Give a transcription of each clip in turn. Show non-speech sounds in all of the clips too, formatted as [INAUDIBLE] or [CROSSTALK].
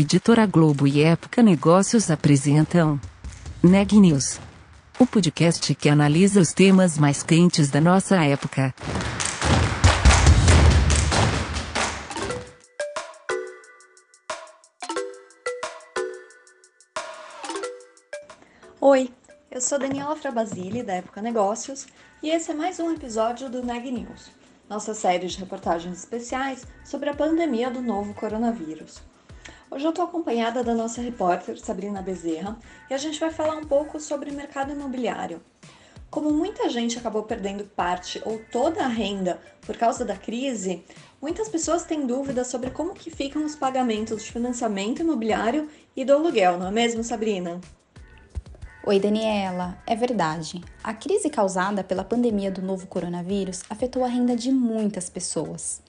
Editora Globo e Época Negócios apresentam Neg News, o podcast que analisa os temas mais quentes da nossa época. Oi, eu sou Daniela Frabasile, da Época Negócios, e esse é mais um episódio do Neg News, nossa série de reportagens especiais sobre a pandemia do novo coronavírus. Hoje eu estou acompanhada da nossa repórter Sabrina Bezerra e a gente vai falar um pouco sobre o mercado imobiliário. Como muita gente acabou perdendo parte ou toda a renda por causa da crise, muitas pessoas têm dúvidas sobre como que ficam os pagamentos de financiamento imobiliário e do aluguel, não é mesmo, Sabrina? Oi, Daniela. É verdade. A crise causada pela pandemia do novo coronavírus afetou a renda de muitas pessoas.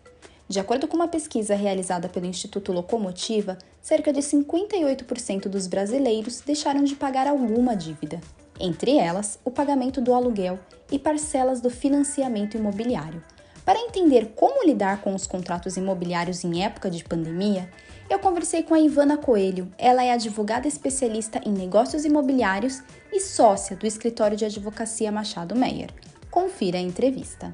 De acordo com uma pesquisa realizada pelo Instituto Locomotiva, cerca de 58% dos brasileiros deixaram de pagar alguma dívida, entre elas o pagamento do aluguel e parcelas do financiamento imobiliário. Para entender como lidar com os contratos imobiliários em época de pandemia, eu conversei com a Ivana Coelho. Ela é advogada especialista em negócios imobiliários e sócia do escritório de advocacia Machado Meyer. Confira a entrevista.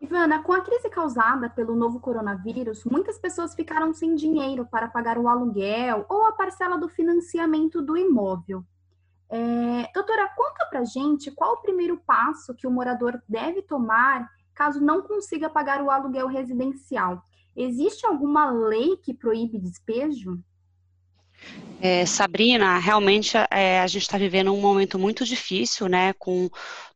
Ivana, com a crise causada pelo novo coronavírus, muitas pessoas ficaram sem dinheiro para pagar o aluguel ou a parcela do financiamento do imóvel. É, doutora, conta pra gente qual o primeiro passo que o morador deve tomar caso não consiga pagar o aluguel residencial. Existe alguma lei que proíbe despejo? É, Sabrina, realmente é, a gente está vivendo um momento muito difícil, né, com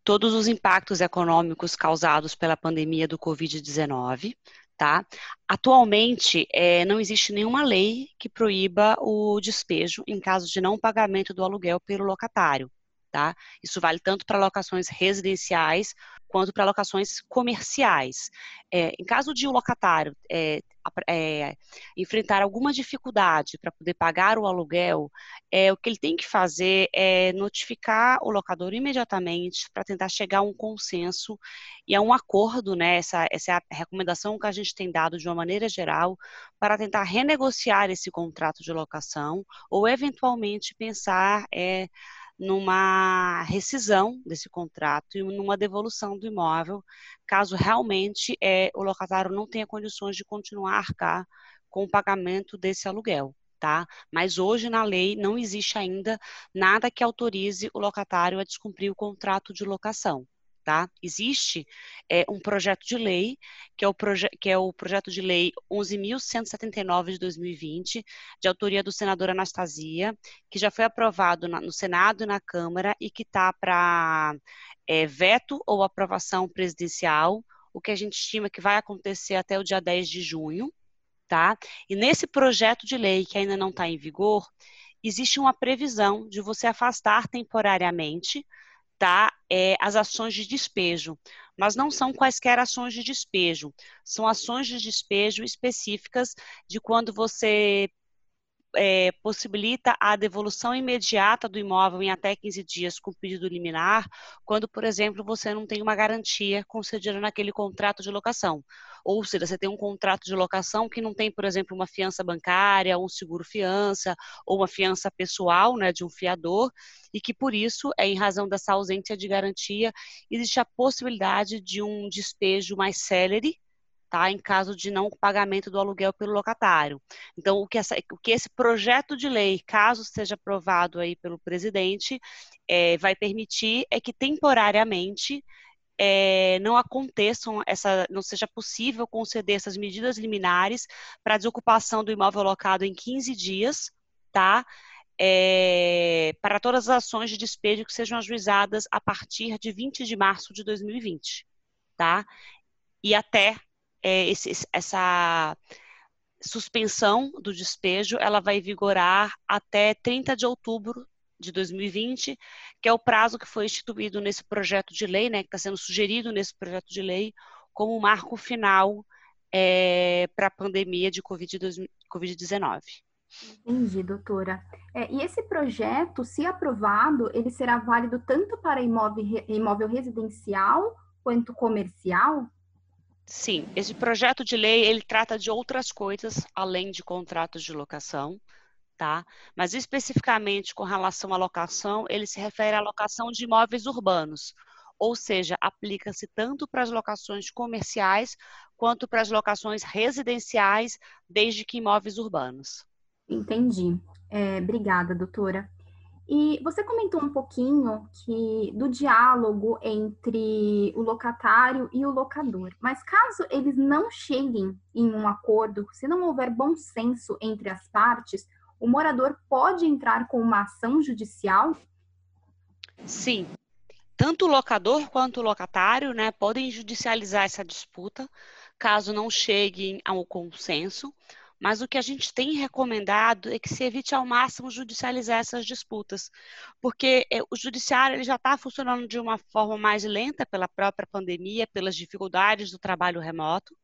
todos os impactos econômicos causados pela pandemia do Covid-19, tá? Atualmente, é, não existe nenhuma lei que proíba o despejo em caso de não pagamento do aluguel pelo locatário, tá? Isso vale tanto para locações residenciais quanto para locações comerciais. É, em caso de o locatário é, é, enfrentar alguma dificuldade para poder pagar o aluguel, é, o que ele tem que fazer é notificar o locador imediatamente para tentar chegar a um consenso e a um acordo, né? Essa, essa é a recomendação que a gente tem dado de uma maneira geral para tentar renegociar esse contrato de locação ou eventualmente pensar é, numa rescisão desse contrato e numa devolução do imóvel, caso realmente é, o locatário não tenha condições de continuar a arcar com o pagamento desse aluguel. Tá? Mas hoje na lei não existe ainda nada que autorize o locatário a descumprir o contrato de locação. Tá? Existe é, um projeto de lei, que é, o que é o projeto de lei 11.179 de 2020, de autoria do senador Anastasia, que já foi aprovado na, no Senado e na Câmara e que está para é, veto ou aprovação presidencial, o que a gente estima que vai acontecer até o dia 10 de junho. Tá? E nesse projeto de lei, que ainda não está em vigor, existe uma previsão de você afastar temporariamente tá, é, as ações de despejo, mas não são quaisquer ações de despejo, são ações de despejo específicas de quando você é, possibilita a devolução imediata do imóvel em até 15 dias com pedido liminar, quando, por exemplo, você não tem uma garantia concedida naquele contrato de locação. Ou seja, você tem um contrato de locação que não tem, por exemplo, uma fiança bancária, um seguro-fiança, ou uma fiança pessoal né, de um fiador, e que, por isso, é em razão dessa ausência de garantia, existe a possibilidade de um despejo mais célere, tá? Em caso de não pagamento do aluguel pelo locatário. Então, o que, essa, o que esse projeto de lei, caso seja aprovado aí pelo presidente, é, vai permitir é que temporariamente é, não aconteçam essa, não seja possível conceder essas medidas liminares para desocupação do imóvel locado em 15 dias, tá? É, para todas as ações de despejo que sejam ajuizadas a partir de 20 de março de 2020, tá? E até é, esse, essa suspensão do despejo ela vai vigorar até 30 de outubro de 2020, que é o prazo que foi instituído nesse projeto de lei, né, que está sendo sugerido nesse projeto de lei como marco final é, para a pandemia de Covid-19. Entendi, doutora. É, e esse projeto, se aprovado, ele será válido tanto para imóvel, imóvel residencial quanto comercial? Sim, esse projeto de lei ele trata de outras coisas além de contratos de locação, tá? Mas especificamente com relação à locação, ele se refere à locação de imóveis urbanos, ou seja, aplica-se tanto para as locações comerciais quanto para as locações residenciais, desde que imóveis urbanos. Entendi. É, obrigada, doutora. E você comentou um pouquinho que do diálogo entre o locatário e o locador. Mas caso eles não cheguem em um acordo, se não houver bom senso entre as partes, o morador pode entrar com uma ação judicial? Sim. Tanto o locador quanto o locatário né, podem judicializar essa disputa, caso não cheguem ao consenso. Mas o que a gente tem recomendado é que se evite ao máximo judicializar essas disputas, porque é, o judiciário ele já está funcionando de uma forma mais lenta pela própria pandemia, pelas dificuldades do trabalho remoto.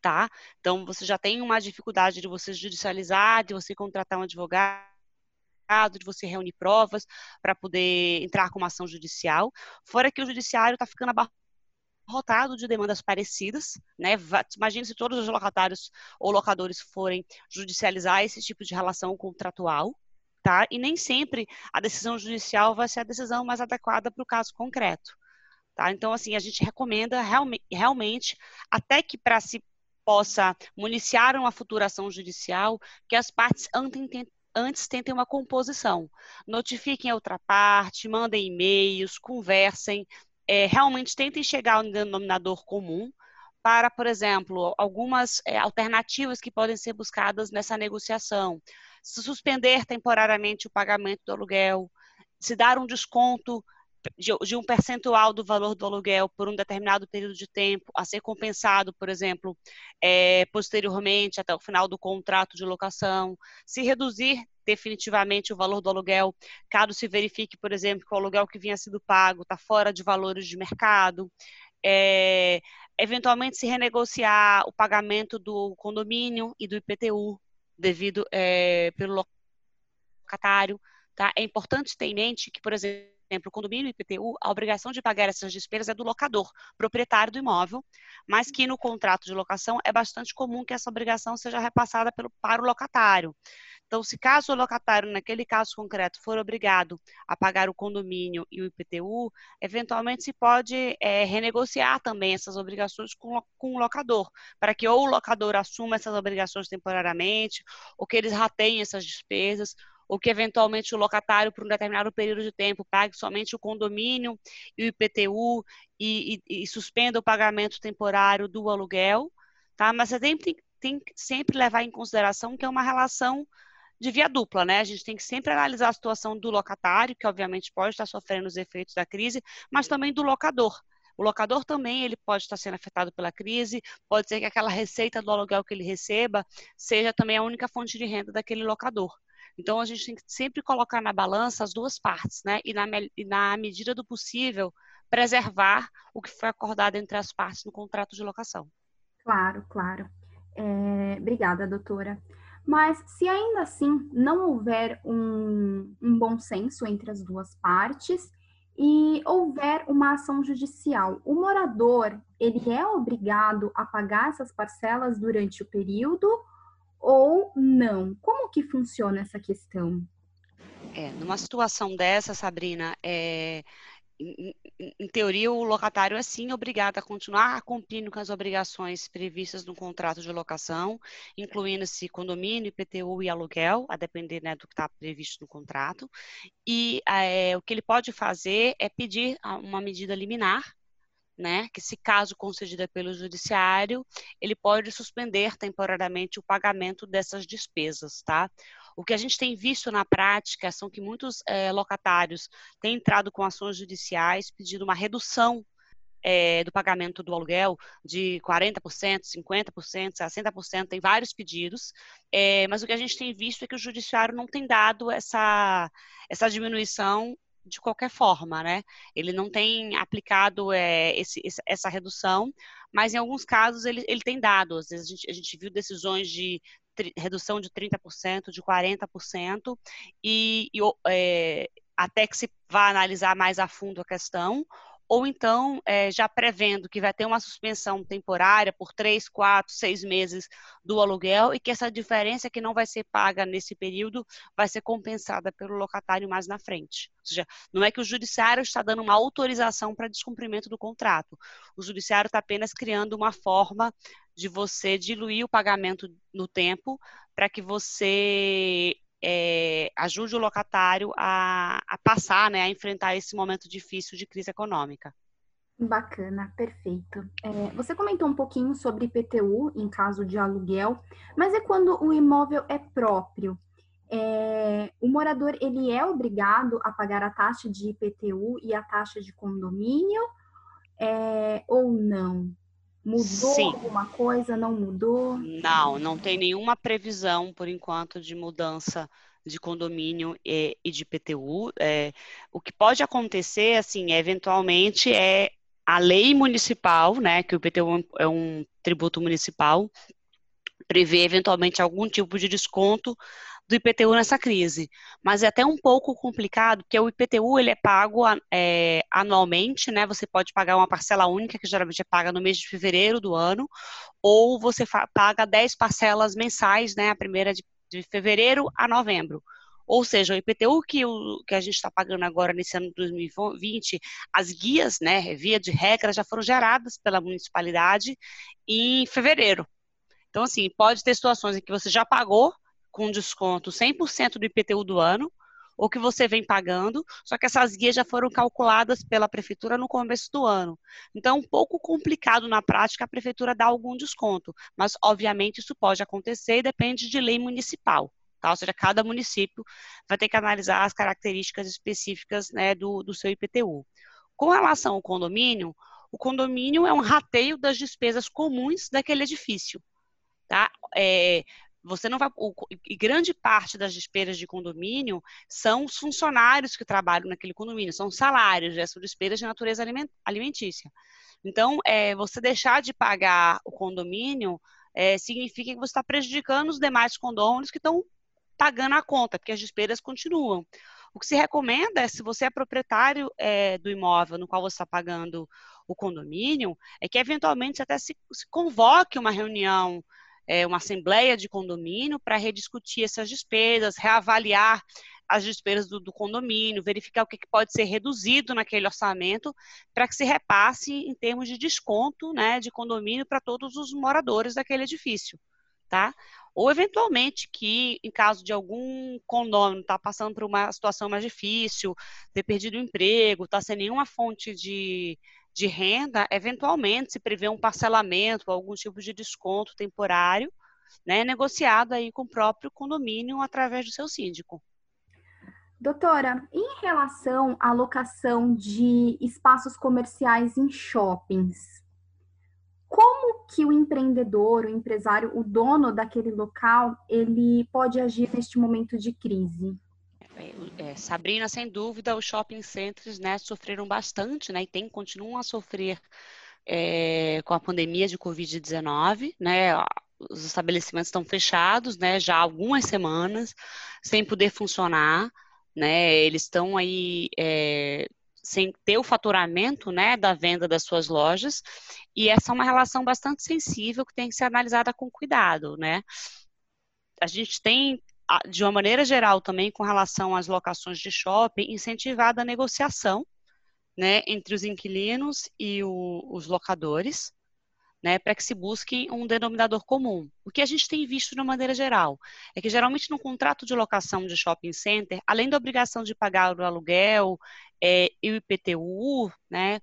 Tá? Então, você já tem uma dificuldade de você judicializar, de você contratar um advogado, de você reunir provas para poder entrar com uma ação judicial. Fora que o judiciário está ficando rotado de demandas parecidas, né? Imagine se todos os locatários ou locadores forem judicializar esse tipo de relação contratual, tá? E nem sempre a decisão judicial vai ser a decisão mais adequada para o caso concreto, tá? Então, assim, a gente recomenda realmente, até que para se possa municiar uma futura ação judicial, que as partes antes tentem uma composição. Notifiquem a outra parte, mandem e-mails, conversem, é, realmente tentem chegar ao denominador comum para, por exemplo, algumas é, alternativas que podem ser buscadas nessa negociação. Suspender temporariamente o pagamento do aluguel, se dar um desconto de, de, um percentual do valor do aluguel por um determinado período de tempo a ser compensado, por exemplo, é, posteriormente até o final do contrato de locação, se reduzir definitivamente o valor do aluguel, caso se verifique, por exemplo, que o aluguel que vinha sido pago está fora de valores de mercado, é, eventualmente se renegociar o pagamento do condomínio e do IPTU devido é, pelo locatário. Tá? É importante ter em mente que, por exemplo, exemplo, o condomínio IPTU, a obrigação de pagar essas despesas é do locador, proprietário do imóvel, mas que no contrato de locação é bastante comum que essa obrigação seja repassada pelo, para o locatário. Então, se caso o locatário, naquele caso concreto, for obrigado a pagar o condomínio e o IPTU, eventualmente se pode é, renegociar também essas obrigações com, com o locador, para que ou o locador assuma essas obrigações temporariamente, ou que eles rateiem essas despesas, ou que eventualmente o locatário, por um determinado período de tempo, pague somente o condomínio e o IPTU e, e, e suspenda o pagamento temporário do aluguel, tá? Mas você tem, tem que sempre levar em consideração que é uma relação de via dupla, né? A gente tem que sempre analisar a situação do locatário, que obviamente pode estar sofrendo os efeitos da crise, mas também do locador. O locador também ele pode estar sendo afetado pela crise, pode ser que aquela receita do aluguel que ele receba seja também a única fonte de renda daquele locador. Então, a gente tem que sempre colocar na balança as duas partes, né? E na, e na medida do possível, preservar o que foi acordado entre as partes no contrato de locação. Claro, claro. É, obrigada, doutora. Mas se ainda assim não houver um, um bom senso entre as duas partes e houver uma ação judicial, o morador ele é obrigado a pagar essas parcelas durante o período ou não? Como que funciona essa questão? É, numa situação dessa, Sabrina, é, em, em, teoria, o locatário é sim obrigado a continuar cumprindo com as obrigações previstas no contrato de locação, incluindo-se condomínio, IPTU e aluguel, a depender né, do que está previsto no contrato. E é, o que ele pode fazer é pedir uma medida liminar né, que se caso concedida pelo judiciário, ele pode suspender temporariamente o pagamento dessas despesas, tá? O que a gente tem visto na prática são que muitos é, locatários têm entrado com ações judiciais pedindo uma redução é, do pagamento do aluguel de 40%, 50%, 60%, tem vários pedidos, é, mas o que a gente tem visto é que o judiciário não tem dado essa, essa diminuição de qualquer forma, né? Ele não tem aplicado é, esse, essa redução, mas em alguns casos ele, ele tem dado. Às vezes a gente, a gente viu decisões de redução de 30%, de 40%, e, e é, até que se vá analisar mais a fundo a questão, ou então é, já prevendo que vai ter uma suspensão temporária por três, quatro, seis meses do aluguel e que essa diferença que não vai ser paga nesse período vai ser compensada pelo locatário mais na frente. Ou seja, não é que o judiciário está dando uma autorização para descumprimento do contrato. O judiciário está apenas criando uma forma de você diluir o pagamento no tempo para que você é, ajude o locatário a, a passar, né, a enfrentar esse momento difícil de crise econômica. Bacana, perfeito. É, você comentou um pouquinho sobre IPTU em caso de aluguel, mas é quando o imóvel é próprio. É, o morador ele é obrigado a pagar a taxa de IPTU e a taxa de condomínio é, ou não? Mudou Sim. alguma coisa? Não mudou? Não, não tem nenhuma previsão, por enquanto, de mudança de condomínio e, e de PTU. É, o que pode acontecer, assim, eventualmente, é a lei municipal, né, que o IPTU é um tributo municipal, prevê eventualmente algum tipo de desconto do IPTU nessa crise. Mas é até um pouco complicado, porque o IPTU ele é pago é, anualmente, né? Você pode pagar uma parcela única, que geralmente é paga no mês de fevereiro do ano, ou você paga 10 parcelas mensais, né? A primeira de, de fevereiro a novembro. Ou seja, o IPTU que, o, que a gente está pagando agora nesse ano de 2020, as guias, né, via de regra, já foram geradas pela municipalidade em fevereiro. Então, assim, pode ter situações em que você já pagou com desconto 100% do IPTU do ano, ou que você vem pagando, só que essas guias já foram calculadas pela prefeitura no começo do ano. Então, um pouco complicado na prática a prefeitura dar algum desconto, mas obviamente isso pode acontecer e depende de lei municipal. Tá? Ou seja, cada município vai ter que analisar as características específicas né, do, do seu IPTU. Com relação ao condomínio, o condomínio é um rateio das despesas comuns daquele edifício. Tá? É, você não vai. O, e grande parte das despesas de condomínio são os funcionários que trabalham naquele condomínio, são salários, né, são despesas de natureza alimentícia. Então, é, você deixar de pagar o condomínio é, significa que você está prejudicando os demais condôminos que estão pagando a conta, porque as despesas continuam. O que se recomenda é, se você é proprietário é, do imóvel no qual você está pagando o condomínio, é que eventualmente até se, se convoque uma reunião é, uma assembleia de condomínio para rediscutir essas despesas, reavaliar as despesas do, do condomínio, verificar o que, que, pode ser reduzido naquele orçamento para que se repasse em termos de desconto né, de condomínio para todos os moradores daquele edifício. Tá? Ou eventualmente que, em caso de algum condomínio estar tá passando por uma situação mais difícil, ter perdido o emprego, está sem nenhuma fonte de, de renda, eventualmente se prevê um parcelamento, algum tipo de desconto temporário, né, negociado aí com o próprio condomínio através do seu síndico. Doutora, em relação à locação de espaços comerciais em shoppings, como que o empreendedor, o empresário, o dono daquele local, ele pode agir neste momento de crise? É, Sabrina, sem dúvida, os shopping centers né, sofreram bastante né, e tem, continuam a sofrer é, com a pandemia de Covid-19, né? Os estabelecimentos estão fechados, né? Já há algumas semanas, sem poder funcionar, né? Eles estão aí é, sem ter o faturamento, né, da venda das suas lojas. E essa é uma relação bastante sensível que tem que ser analisada com cuidado, né? A gente tem de uma maneira geral também com relação às locações de shopping, incentivada a negociação né, entre os inquilinos e o, os locadores, né, para que se busque um denominador comum. O que a gente tem visto de uma maneira geral é que geralmente no contrato de locação de shopping center, além da obrigação de pagar o aluguel é, e o IPTU, né,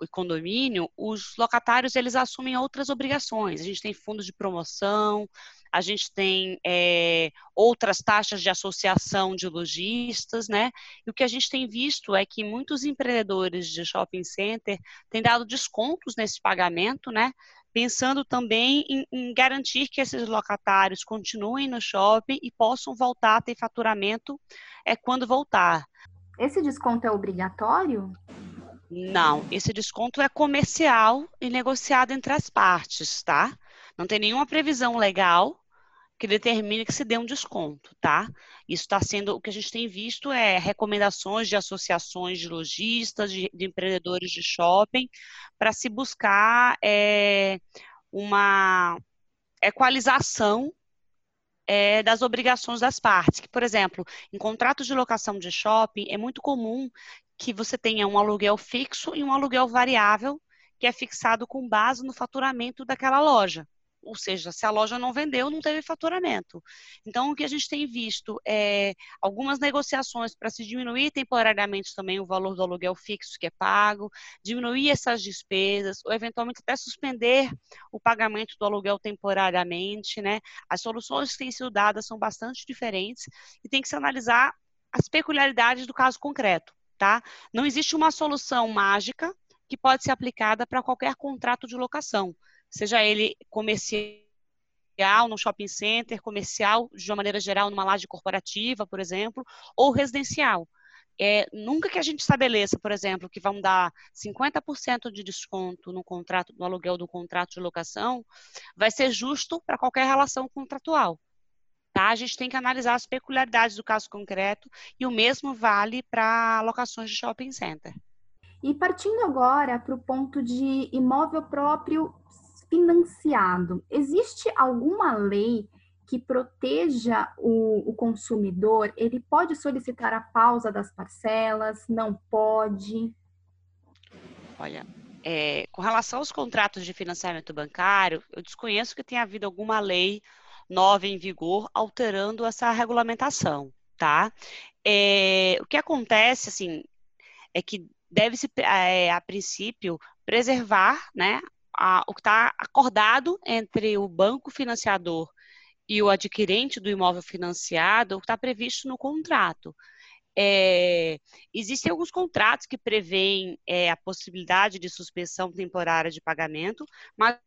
o condomínio, os locatários eles assumem outras obrigações. A gente tem fundos de promoção, a gente tem é, outras taxas de associação de lojistas, né? E o que a gente tem visto é que muitos empreendedores de shopping center têm dado descontos nesse pagamento, né? Pensando também em, em garantir que esses locatários continuem no shopping e possam voltar a ter faturamento é, quando voltar. Esse desconto é obrigatório? Não, esse desconto é comercial e negociado entre as partes, tá? Não tem nenhuma previsão legal que determine que se dê um desconto, tá? Isso está sendo, o que a gente tem visto é recomendações de associações de lojistas, de, de empreendedores de shopping, para se buscar é, uma equalização é, das obrigações das partes. Que, por exemplo, em contratos de locação de shopping, é muito comum que você tenha um aluguel fixo e um aluguel variável, que é fixado com base no faturamento daquela loja ou seja, se a loja não vendeu, não teve faturamento. Então, o que a gente tem visto é algumas negociações para se diminuir temporariamente também o valor do aluguel fixo que é pago, diminuir essas despesas, ou eventualmente até suspender o pagamento do aluguel temporariamente, né? As soluções que têm sido dadas são bastante diferentes e tem que se analisar as peculiaridades do caso concreto, tá? Não existe uma solução mágica que pode ser aplicada para qualquer contrato de locação seja ele comercial no shopping center, comercial de uma maneira geral numa laje corporativa, por exemplo, ou residencial. É, nunca que a gente estabeleça, por exemplo, que vão dar 50% de desconto no contrato, no aluguel do contrato de locação, vai ser justo para qualquer relação contratual. Tá? A gente tem que analisar as peculiaridades do caso concreto e o mesmo vale para locações de shopping center. E partindo agora para o ponto de imóvel próprio financiado. Existe alguma lei que proteja o, o, consumidor? Ele pode solicitar a pausa das parcelas? Não pode? Olha, é, com relação aos contratos de financiamento bancário, eu desconheço que tenha havido alguma lei nova em vigor alterando essa regulamentação, tá? É, o que acontece, assim, é que deve-se, é, a princípio, preservar, né, a, o que está acordado entre o banco financiador e o adquirente do imóvel financiado, o que está previsto no contrato. É, existem alguns contratos que prevêem é, a possibilidade de suspensão temporária de pagamento, mas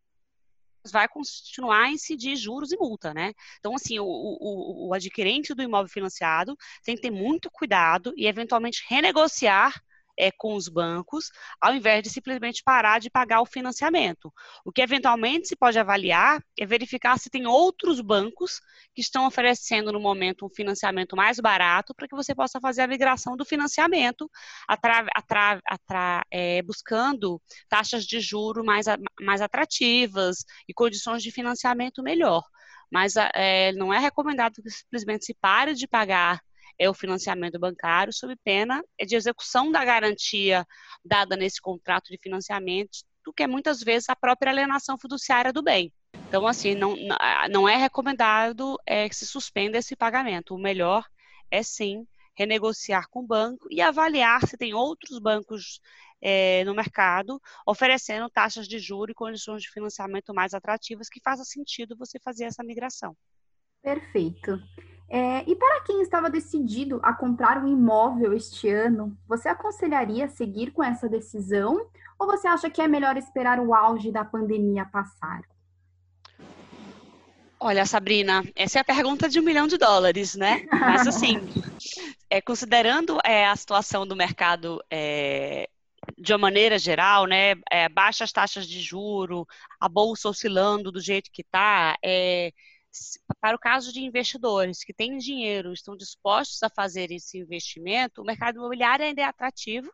vai continuar a incidir juros e multa, né? Então, assim, o, o, o adquirente do imóvel financiado tem que ter muito cuidado e, eventualmente, renegociar é, com os bancos, ao invés de simplesmente parar de pagar o financiamento. O que eventualmente se pode avaliar é verificar se tem outros bancos que estão oferecendo no momento um financiamento mais barato para que você possa fazer a migração do financiamento, atra, atra, atra, é, buscando taxas de juro mais, mais atrativas e condições de financiamento melhor mas é, não é recomendado que simplesmente se pare de pagar é o financiamento bancário, sob pena de execução da garantia dada nesse contrato de financiamento, do que é muitas vezes a própria alienação fiduciária do bem. Então, assim, não, não é recomendado é, que se suspenda esse pagamento. O melhor é sim renegociar com o banco e avaliar se tem outros bancos é, no mercado oferecendo taxas de juros e condições de financiamento mais atrativas que faça sentido você fazer essa migração. Perfeito. É, e para quem estava decidido a comprar um imóvel este ano, você aconselharia seguir com essa decisão ou você acha que é melhor esperar o auge da pandemia passar? Olha, Sabrina, essa é a pergunta de um milhão de dólares, né? Mas assim, [LAUGHS] é, considerando é, a situação do mercado é, de uma maneira geral, né, é, baixas taxas de juro, a bolsa oscilando do jeito que está, é, para o caso de investidores que têm dinheiro, estão dispostos a fazer esse investimento, o mercado imobiliário ainda é atrativo,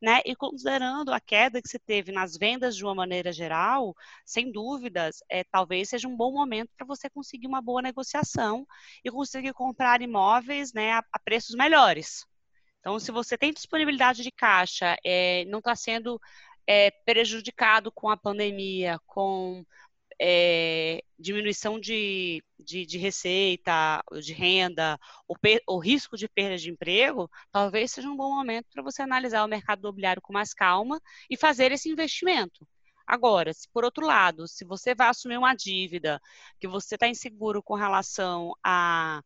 né? E considerando a queda que se teve nas vendas de uma maneira geral, sem dúvidas, é, talvez seja um bom momento para você conseguir uma boa negociação e conseguir comprar imóveis né, a, a preços melhores. Então, se você tem disponibilidade de caixa, é, não está sendo é, prejudicado com a pandemia, com é, diminuição de, de, de, receita, de renda, o risco de perda de emprego, talvez seja um bom momento para você analisar o mercado imobiliário com mais calma e fazer esse investimento. Agora, se por outro lado, se você vai assumir uma dívida que você está inseguro com relação a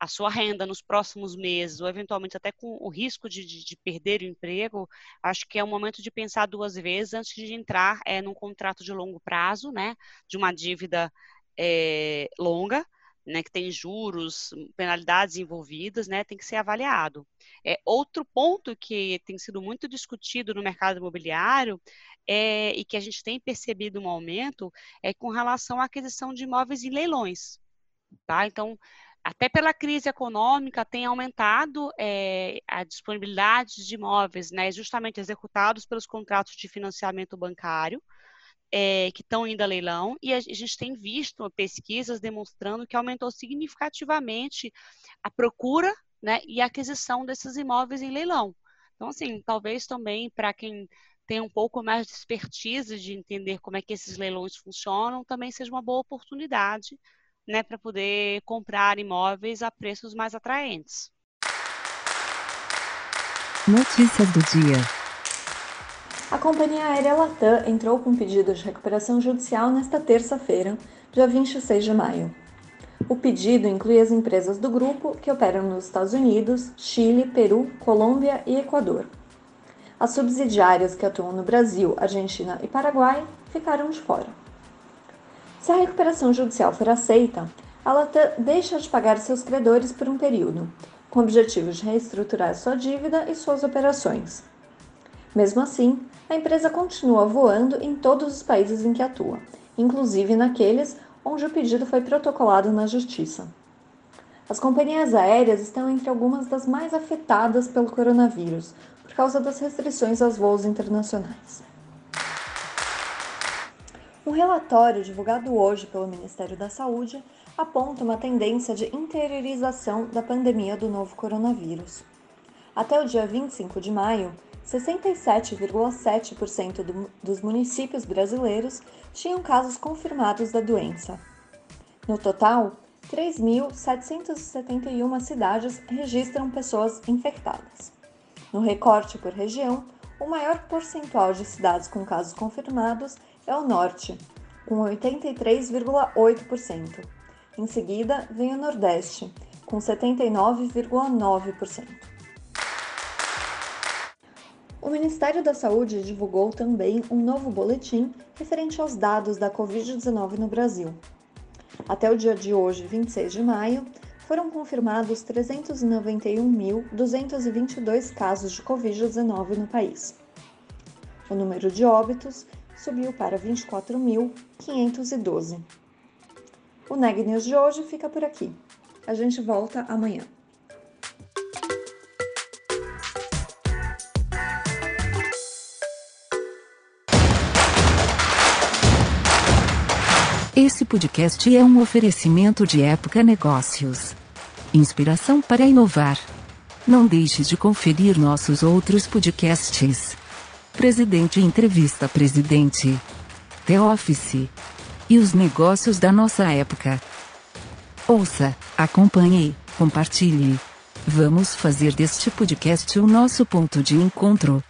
a sua renda nos próximos meses, ou eventualmente até com o risco de, de, de, perder o emprego, acho que é o momento de pensar duas vezes antes de entrar é, num contrato de longo prazo, né, de uma dívida é, longa, né, que tem juros, penalidades envolvidas, né, tem que ser avaliado. É, outro ponto que tem sido muito discutido no mercado imobiliário é, e que a gente tem percebido um aumento é com relação à aquisição de imóveis em leilões. Tá? Então, até pela crise econômica, tem aumentado é, a disponibilidade de imóveis, né, justamente executados pelos contratos de financiamento bancário, é, que estão indo a leilão, e a gente tem visto pesquisas demonstrando que aumentou significativamente a procura né, e a aquisição desses imóveis em leilão. Então, assim, talvez também para quem tem um pouco mais de expertise de entender como é que esses leilões funcionam, também seja uma boa oportunidade né, para poder comprar imóveis a preços mais atraentes. Notícias do dia. A companhia aérea Latam entrou com pedido de recuperação judicial nesta terça-feira, dia 26 de maio. O pedido inclui as empresas do grupo que operam nos Estados Unidos, Chile, Peru, Colômbia e Equador. As subsidiárias que atuam no Brasil, Argentina e Paraguai ficaram de fora. Se a recuperação judicial for aceita, a Latam deixa de pagar seus credores por um período, com o objetivo de reestruturar sua dívida e suas operações. Mesmo assim, a empresa continua voando em todos os países em que atua, inclusive naqueles onde o pedido foi protocolado na Justiça. As companhias aéreas estão entre algumas das mais afetadas pelo coronavírus, por causa das restrições aos voos internacionais. Um relatório divulgado hoje pelo Ministério da Saúde aponta uma tendência de interiorização da pandemia do novo coronavírus. Até o dia 25 de maio, 67,7% do, dos municípios brasileiros tinham casos confirmados da doença. No total, 3.771 cidades registram pessoas infectadas. No recorte por região, o maior percentual de cidades com casos confirmados é o Norte, com 83,8%. Em seguida, vem o Nordeste, com 79,9%. O Ministério da Saúde divulgou também um novo boletim referente aos dados da Covid-19 no Brasil. Até o dia de hoje, 26 de maio, foram confirmados 391.222 casos de Covid-19 no país. O número de óbitos subiu para 24.512. O Neg News de hoje fica por aqui. A gente volta amanhã. Esse podcast é um oferecimento de Época Negócios. Inspiração para inovar. Não deixe de conferir nossos outros podcasts. Presidente Entrevista Presidente. The Office. E os negócios da nossa época. Ouça, acompanhe, compartilhe. Vamos fazer deste podcast o nosso ponto de encontro.